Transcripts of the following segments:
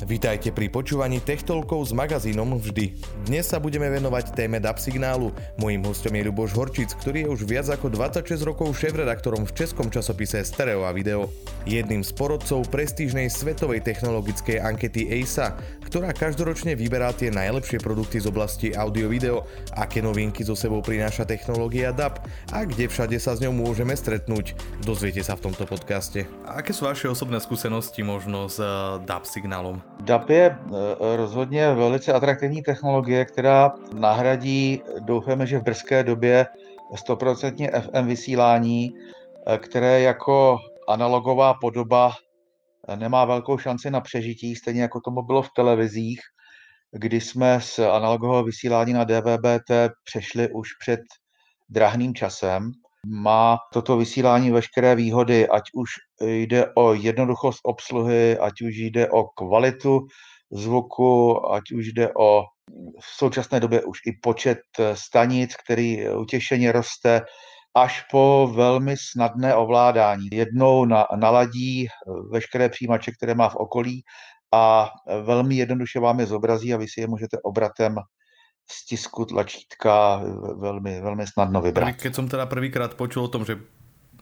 Vítajte pri počúvaní Techtolkov s magazínom Vždy. Dnes sa budeme venovať téme DAB signálu. Mojím hostom je Ľuboš Horčic, ktorý je už viac ako 26 rokov šéf-redaktorom v českom časopise Stereo a Video. Jedným z porodcov prestížnej svetovej technologickej ankety ASA, ktorá každoročne vyberá tie najlepšie produkty z oblasti audio-video, aké novinky zo sebou prináša technológia DAB a kde všade sa s ňou môžeme stretnúť. Dozviete sa v tomto podcaste. A aké sú vaše osobné skúsenosti možno s eh, DAB signálom? DAP je eh, rozhodně velice atraktivní technologie, která nahradí, doufáme, že v brzké době 100% FM vysílání, eh, které jako analogová podoba nemá velkou šanci na přežití, stejně jako tomu bylo v televizích, kdy jsme z analogového vysílání na DVB-T přešli už před drahným časem. Má toto vysílání veškeré výhody, ať už jde o jednoduchost obsluhy, ať už jde o kvalitu zvuku, ať už jde o v současné době už i počet stanic, který utěšeně roste, až po velmi snadné ovládání. Jednou na, naladí veškeré přijímače, které má v okolí a velmi jednoduše vám je zobrazí a vy si je můžete obratem stisku tlačítka velmi, velmi snadno vybrat. Keď som teda prvýkrát počul o tom, že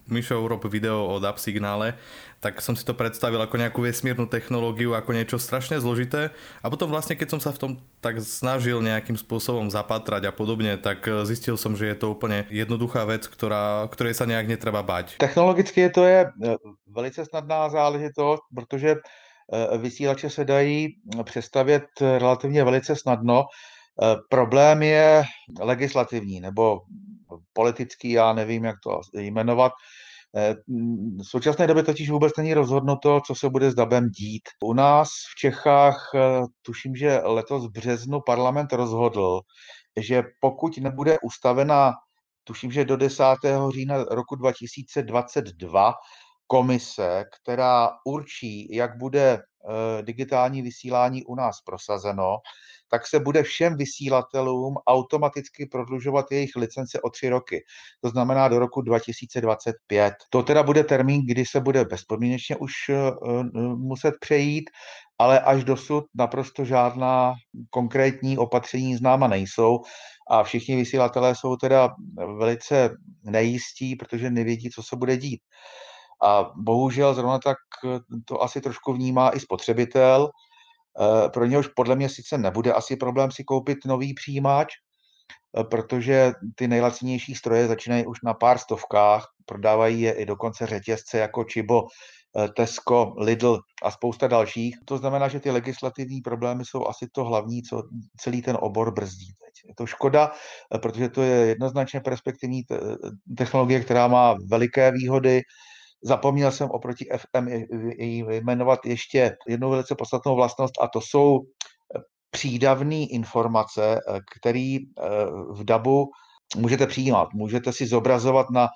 Mišo urob video o DAB signále, tak som si to predstavil ako nejakú vesmírnu technológiu, ako niečo strašne zložité. A potom vlastne, keď som sa v tom tak snažil nejakým spôsobom zapatrať a podobne, tak eh, zistil som, že je to úplne jednoduchá vec, ktorá, ktorej sa nejak netreba bať. Technologicky to je eh, velice snadná záležitost, protože eh, vysílače se dají přestavět relativně velice snadno. Problém je legislativní nebo politický, já nevím, jak to jmenovat. Eh, v současné době totiž vůbec není rozhodnuto, co se bude s DABem dít. U nás v Čechách, eh, tuším, že letos v březnu parlament rozhodl, že pokud nebude ustavena, tuším, že do 10. října roku 2022, komise, která určí, jak bude digitální vysílání u nás prosazeno, tak se bude všem vysílatelům automaticky prodlužovat jejich licence o tři roky. To znamená do roku 2025. To teda bude termín, kdy se bude bezpodmínečně už eh, eh, muset přejít, ale až dosud naprosto žádná konkrétní opatření známa nejsou a všichni vysílatelé jsou teda velice nejistí, protože nevědí, co se bude dít. A bohužel zrovna tak to asi trošku vnímá i spotřebitel, Eh, pro něhož podle mě sice nebude asi problém si koupit nový přijímač, eh, protože ty nejlacinější stroje začínají už na pár stovkách, prodávají je i dokonce řetězce jako Čibo, eh, Tesco, Lidl a spousta dalších. To znamená, že ty legislativní problémy jsou asi to hlavní, co celý ten obor brzdí teď. Je to škoda, protože to je jednoznačně perspektivní technologie, která má veliké výhody, Zapomněl jsem oproti FM jmenovat ještě jednu velice podstatnou vlastnost a to jsou eh, přídavné informace, eh, které eh, v DABu můžete přijímat. Můžete si zobrazovat na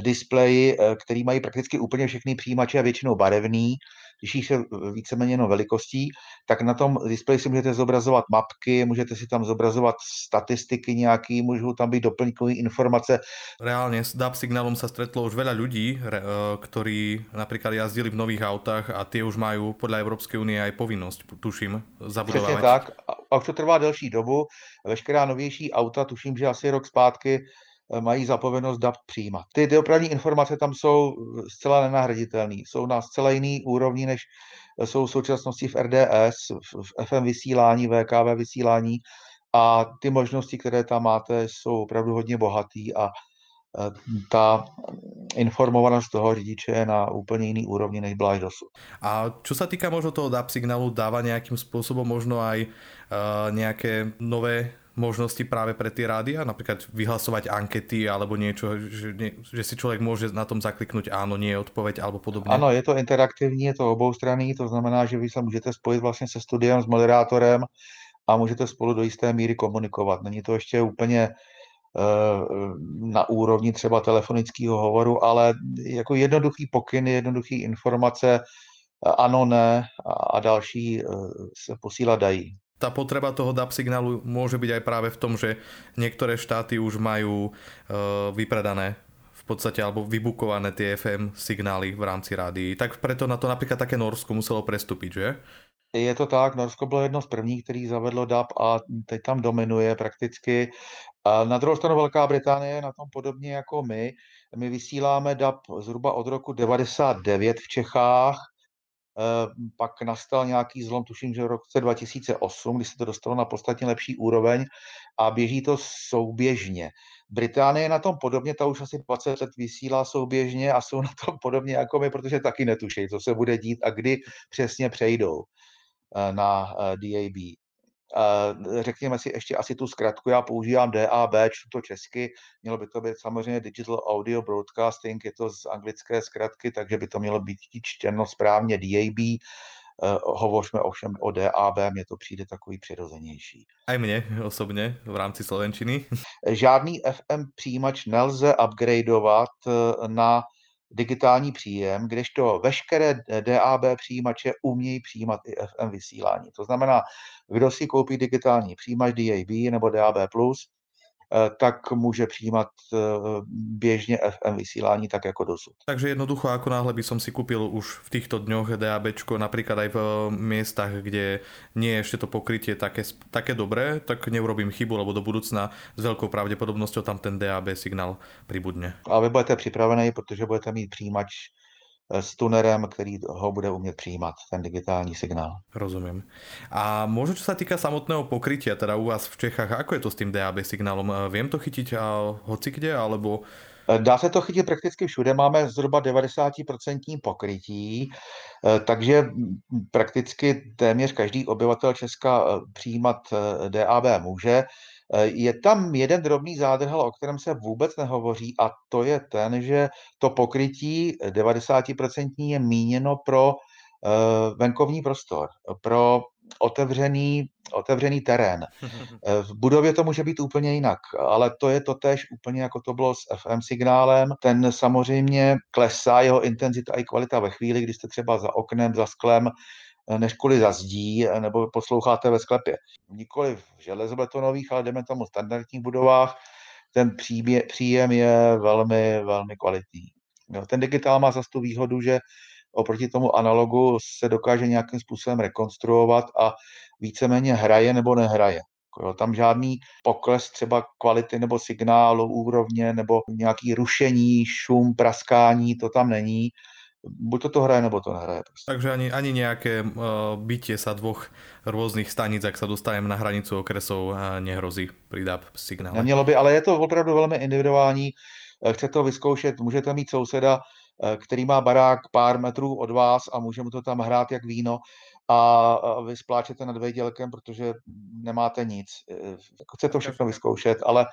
displeji, který mají prakticky úplně všechny přijímače a většinou barevný, liší se víceméně jenom velikostí, tak na tom displeji si můžete zobrazovat mapky, můžete si tam zobrazovat statistiky nějaký, můžou tam být doplňkové informace. Reálně s DAB signálom se stretlo už veľa ľudí, eh, ktorí například jazdili v nových autách a ty už mají podle Evropské unie aj povinnost, tuším, zabudovat. Přesně tak. A už to trvá delší dobu. Veškerá novější auta, tuším, že asi rok zpátky, Eh, mají zapovinnost DAP přijímat. Ty dopravní informace tam jsou zcela nenahraditelné. Jsou na zcela jiný úrovni, než jsou v současnosti v RDS, v FM vysílání, VKV vysílání a ty možnosti, které tam máte, jsou opravdu hodně bohatý a eh, ta informovanost toho řidiče je na úplně jiný úrovni, než byla až dosud. A čo sa týka možno toho DAP signálu, dáva nejakým spôsobom možno aj uh, nejaké nové možnosti práve pre tie rádia, napríklad vyhlasovať ankety alebo niečo, že, že si člověk může na tom zakliknout áno, nie, odpoveď alebo podobně. Ano, je to interaktivní, je to oboustranný, to znamená, že vy se můžete spojit vlastně se studiem, s moderátorem a můžete spolu do jisté míry komunikovat. Není to ještě úplně eh, na úrovni třeba telefonického hovoru, ale jako jednoduchý pokyn, jednoduchý informace, ano, ne a další eh, se posílat dají tá potreba toho DAB signálu môže byť aj práve v tom, že niektoré štáty už majú uh, vypredané v podstate alebo vybukované tie FM signály v rámci rádií. Tak preto na to napríklad také Norsko muselo prestúpiť, že? Je to tak, Norsko bylo jedno z prvních, který zavedlo DAB a teď tam dominuje prakticky. Na druhou stranu Velká Británie je na tom podobně jako my. My vysíláme DAB zhruba od roku 99 v Čechách, Eh, pak nastal nějaký zlom, tuším, že v roce 2008, kdy se to dostalo na podstatně lepší úroveň a běží to souběžně. Británie je na tom podobně, ta už asi 20 let vysílá souběžně a jsou na tom podobně jako my, protože taky netuší, co se bude dít a kdy přesně přejdou eh, na eh, DAB řekněme si ještě asi tu zkratku, já používám DAB, čtu to česky, mělo by to být samozřejmě Digital Audio Broadcasting, je to z anglické zkratky, takže by to mělo být čteno správně DAB, Uh, hovořme ovšem o DAB, mně to přijde takový přirozenější. A mně osobně v rámci Slovenčiny. Žádný FM přijímač nelze upgradeovat e, na digitální příjem, kdežto veškeré DAB přijímače umějí přijímat i FM vysílání. To znamená, kdo si koupí digitální přijímač DAB nebo DAB+, tak může přijímat eh, běžně FM vysílání tak jako dosud. Takže jednoducho, ako náhle by som si kúpil už v týchto dňoch DAB, napríklad aj v eh, miestach, kde nie je ešte to pokrytie také, také dobré, tak neurobím chybu, lebo do budúcna s veľkou pravdepodobnosťou tam ten DAB signál pribudne. A vy budete připravený, protože budete mít přijímač s tunerem, který ho bude umět přijímat, ten digitální signál. Rozumím. A možno, čo sa týka samotného pokrytia, teda u vás v Čechách, ako je to s tým DAB signálom? Viem to chytiť hoci kde, alebo... Dá se to chytit prakticky všude, máme zhruba 90% pokrytí, eh, takže prakticky téměř každý obyvatel Česka přijímat DAB může. Je tam jeden drobný zádrhel, o kterém se vůbec nehovoří, a to je ten, že to pokrytí 90% je míněno pro eh, venkovní prostor, pro otevřený, otevřený terén. Eh, v budově to může být úplně jinak, ale to je to tež úplně jako to bylo s FM signálem. Ten samozřejmě klesá jeho intenzita i kvalita ve chvíli, kdy jste třeba za oknem, za sklem než kvůli za zdí nebo posloucháte ve sklepě. Nikoli v železobetonových, ale jdeme tomu standardních budovách, ten příbě, příjem je velmi, velmi kvalitní. Jo, ten digitál má zase tu výhodu, že oproti tomu analogu se dokáže nějakým způsobem rekonstruovat a víceméně hraje nebo nehraje. Jo, tam žádný pokles třeba kvality nebo signálu, úrovně nebo nějaký rušení, šum, praskání, to tam není buď to, to hraje, nebo to nehraje. Prostě. Takže ani, ani nejaké uh, bytie sa dvoch rôznych staníc, ak sa dostaneme na hranicu okresov, uh, nehrozí pri DAB signále. Nemělo by, ale je to opravdu velmi individuální. Eh, chce to vyzkoušet, můžete mít souseda, eh, který má barák pár metrů od vás a může mu to tam hrát jak víno a vy spláčete nad vědělkem, protože nemáte nic. Eh, chce to všechno vyzkoušet, ale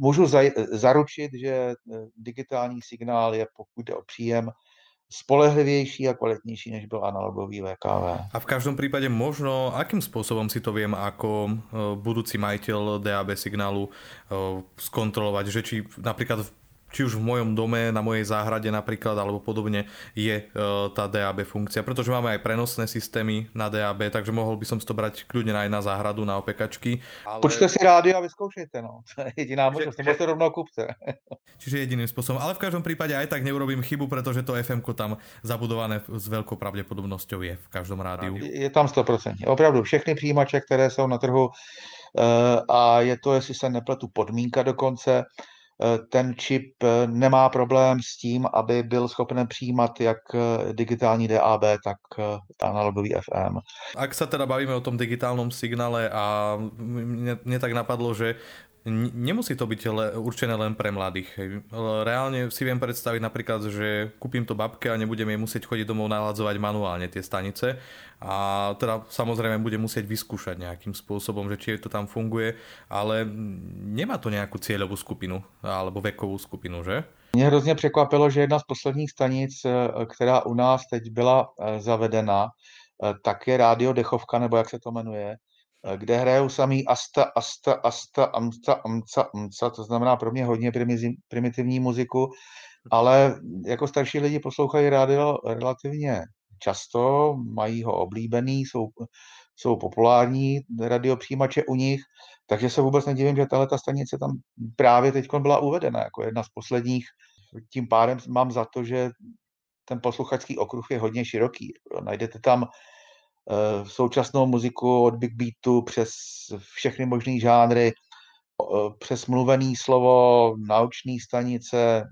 můžu zaručit, že digitální signál je, pokud jde o příjem, spolehlivější a kvalitnější, než byl analogový VKV. A v každom prípade možno, akým spôsobom si to viem ako e, budúci majiteľ DAB signálu e, skontrolovať, že či napríklad v či už v mojom dome, na mojej záhrade napríklad, alebo podobne, je uh, tá DAB funkcia. Pretože máme aj prenosné systémy na DAB, takže mohol by som to brať kľudne aj na záhradu, na opekačky. Ale... Počte si rádio a vyskoušejte, no. To je jediná možnosť, nebo to rovno kúpte. Čiže jediným spôsobom. Ale v každom prípade aj tak neurobím chybu, pretože to FM tam zabudované s veľkou pravdepodobnosťou je v každom rádiu. Je tam 100%. Opravdu všechny přijímače, které jsou na trhu, uh, a je to, jestli se nepletu, podmínka dokonce, ten čip eh, nemá problém s tím, aby byl schopen přijímat jak eh, digitální DAB, tak analogový FM. Ak sa teda bavíme o tom digitálnom signále a mne, mne tak napadlo, že Nemusí to byť le, určené len pre mladých. Reálne si viem predstaviť napríklad, že kúpim to babke a nebudem jej musieť chodiť domov naladzovať manuálne tie stanice a teda samozrejme budem musieť vyskúšať nejakým spôsobom, že či to tam funguje, ale nemá to nejakú cieľovú skupinu alebo vekovú skupinu, že? Mě hrozně překvapilo, že jedna z posledních stanic, eh, která u nás teď byla eh, zavedena, eh, tak je rádio Dechovka, nebo jak se to jmenuje, kde hrajou samý asta, asta, asta, amca, amca, amca, to znamená pro mě hodně primitivní muziku, ale jako starší lidi poslouchají rádio relativně často, mají ho oblíbený, jsou, jsou populární radiopřijímače u nich, takže se vůbec nedivím, že tahle ta stanice tam právě teď byla uvedena jako jedna z posledních. Tím pádem mám za to, že ten posluchačský okruh je hodně široký. Najdete tam současnou muziku od big beatu přes všechny možné žánry, přes mluvený slovo, naučný stanice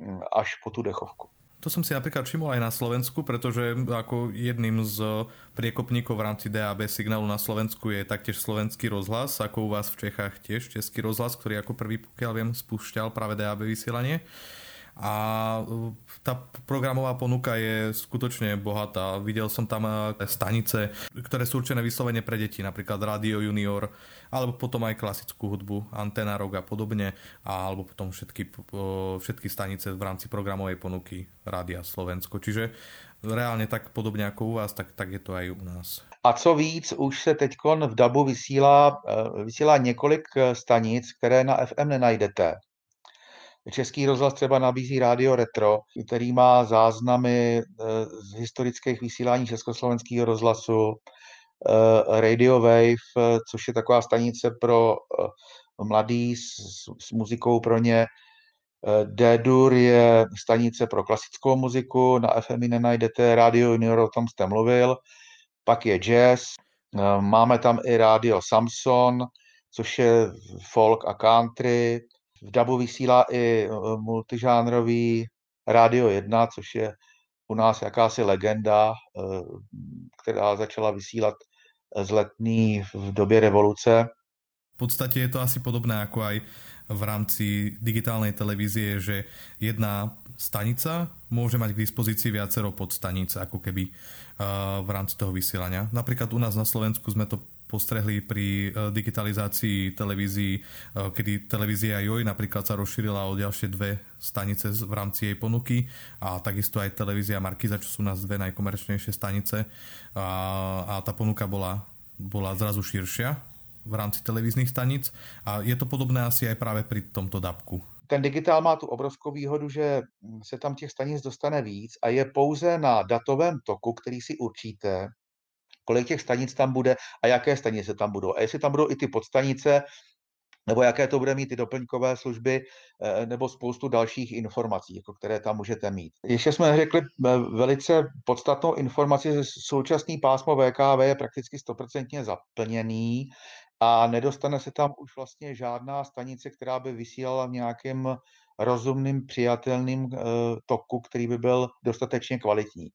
mm, až po tu dechovku. To som si napríklad všimol aj na Slovensku, pretože ako jedným z priekopníkov v rámci DAB signálu na Slovensku je taktiež slovenský rozhlas, ako u vás v Čechách tiež český rozhlas, ktorý ako prvý, pokiaľ viem, spúšťal práve DAB vysielanie a e, tá programová ponuka je skutočne bohatá. Videl som tam e, stanice, ktoré sú určené vyslovene pre deti, napríklad Radio Junior, alebo potom aj klasickú hudbu, Antena Rock a podobne, alebo potom všetky, všetky stanice v rámci programovej ponuky Rádia Slovensko. Čiže reálně tak podobně jako u vás, tak, tak je to aj u nás. A co víc, už se teď v DABu vysílá, e, vysílá několik stanic, které na FM nenajdete. Český rozhlas třeba nabízí rádio Retro, který má záznamy eh, z historických vysílání Československého rozhlasu, eh, Radio Wave, což je taková stanice pro eh, mladý s, s muzikou pro ně. D-Dur je stanice pro klasickou muziku, na FM nenajdete, Radio Junior, o tom jste mluvil, pak je jazz, máme tam i Radio Samson, což je folk a country, v DABu vysílá i eh, multižánrový Radio 1, což je u nás jakási legenda, eh, která začala vysílat z letní v době revoluce. V podstatě je to asi podobné jako aj v rámci digitálnej televízie, že jedna stanica môže mať k dispozícii viacero podstanic, ako keby v rámci toho vysielania. Napríklad u nás na Slovensku sme to postrehli pri eh, digitalizácii televízií, eh, kedy televízia Joj napríklad sa rozšírila o ďalšie dve stanice v rámci jej ponuky a takisto aj televízia Markiza, čo sú nás dve najkomerčnejšie stanice a, a tá ponuka bola, bola zrazu širšia v rámci televíznych stanic a je to podobné asi aj práve pri tomto DABku. Ten digitál má tu obrovskou výhodu, že se tam těch stanic dostane víc a je pouze na datovém toku, který si určíte, kolik těch stanic tam bude a jaké stanice tam budou. A jestli tam budou i ty podstanice, nebo jaké to bude mít ty doplňkové služby, eh, nebo spoustu dalších informací, jako které tam můžete mít. Ještě jsme řekli eh, velice podstatnou informaci, že současný pásmo VKV je prakticky stoprocentně zaplněný a nedostane se tam už vlastně žádná stanice, která by vysílala v nějakém rozumným, přijatelným eh, toku, který by byl dostatečně kvalitní.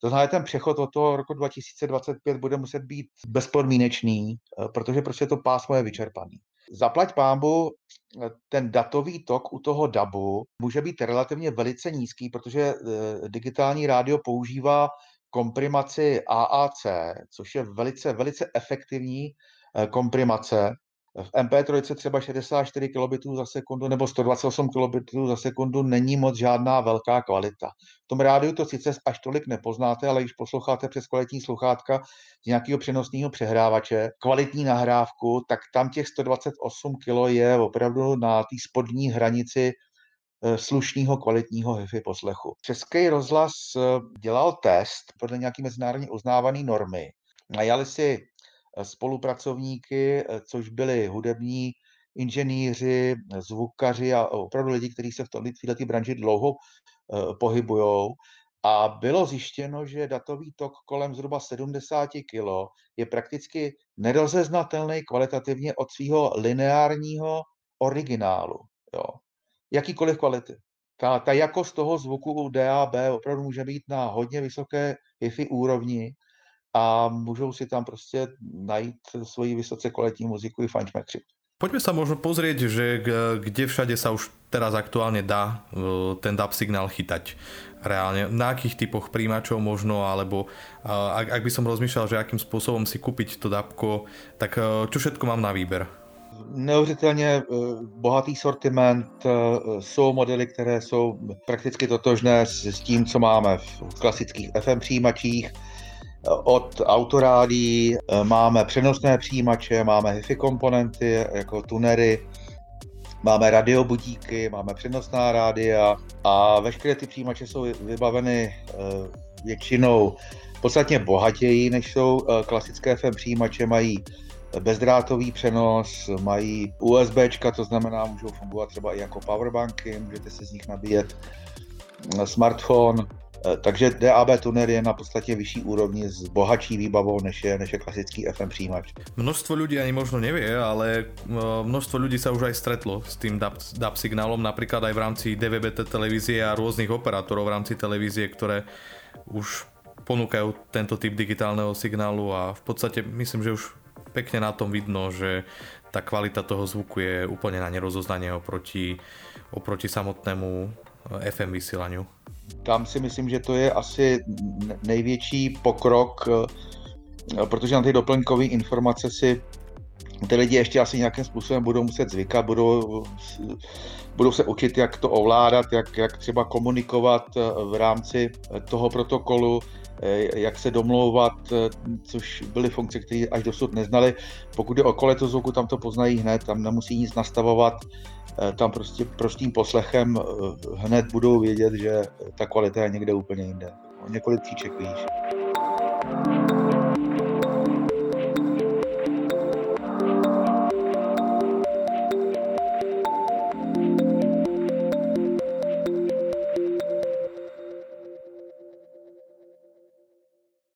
To znamená, ten přechod od toho roku 2025 bude muset být bezpodmínečný, eh, protože prostě to pásmo je vyčerpaný. Zaplať pámbu, eh, ten datový tok u toho DABu může být relativně velice nízký, protože digitální rádio používá komprimaci AAC, což je velice, velice efektivní komprimace, v MP3 třeba 64 kb za sekundu nebo 128 kb za sekundu není moc žádná velká kvalita. V tom rádiu to sice až tolik nepoznáte, ale když posloucháte přes kvalitní sluchátka z nějakého přenosného přehrávače, kvalitní nahrávku, tak tam těch 128 kg je opravdu na té spodní hranici eh, slušného kvalitního HIFI poslechu. Český rozhlas eh, dělal test podle nějaký mezinárodně uznávaný normy. Najali si spolupracovníky, eh, což byli hudební inženýři, zvukaři a opravdu lidi, kteří se v této branži dlouho eh, pohybují. A bylo zjištěno, že datový tok kolem zhruba 70 kg je prakticky nerozeznatelný kvalitativně od svého lineárního originálu. Jo. Jakýkoliv kvality. Ta, ta jakost toho zvuku u DAB opravdu může být na hodně vysoké HIFI úrovni a můžou si tam prostě najít svoji vysoce kvalitní muziku i fajnšmekři. Poďme sa možno pozrieť, že kde všade sa už teraz aktuálne dá e, ten DAB signál chytať reálne, na akých typoch príjimačov možno, alebo e, ak, ak by som rozmýšľal, že akým spôsobom si kúpiť to DABko, tak e, čo všetko mám na výber? Neuvěřitelně bohatý sortiment, jsou modely, které jsou prakticky totožné s tím, co máme v klasických FM přijímačích, od autorádí eh, máme přenosné přijímače, máme HiFi komponenty jako tunery, máme radiobudíky, máme přenosná rádia a veškeré ty přijímače jsou vybaveny eh, většinou podstatně bohatěji, než jsou eh, klasické FM přijímače, mají bezdrátový přenos, mají USB, to znamená, můžou fungovat třeba i jako powerbanky, můžete si z nich nabíjet smartphone, Takže DAB tuner je na podstatě vyšší úrovni s bohatší výbavou, než je, než je klasický FM přijímač. Množstvo lidí ani možno nevie, ale množstvo lidí sa už aj stretlo s tým DAB, DAB signálom, napríklad aj v rámci DVBT televízie a rôznych operátorov v rámci televízie, ktoré už ponúkajú tento typ digitálneho signálu a v podstate myslím, že už pekne na tom vidno, že tá kvalita toho zvuku je úplne na nerozoznanie oproti, oproti samotnému eh, FM vysílaniu. Tam si myslím, že to je asi největší pokrok, eh, protože na ty doplňkové informace si ty lidi ještě asi nějakým způsobem budou muset zvykat, budou, budou se učit, jak to ovládat, jak, jak třeba komunikovat eh, v rámci toho protokolu, Eh, jak se domlouvat, eh, což byly funkce, které až dosud neznali. Pokud je o kvalitu zvuku, tam to poznají hned, tam nemusí nic nastavovat, eh, tam prostě prostým poslechem hned budou vědět, že ta kvalita je někde úplně jinde. O několik příček výš. thank you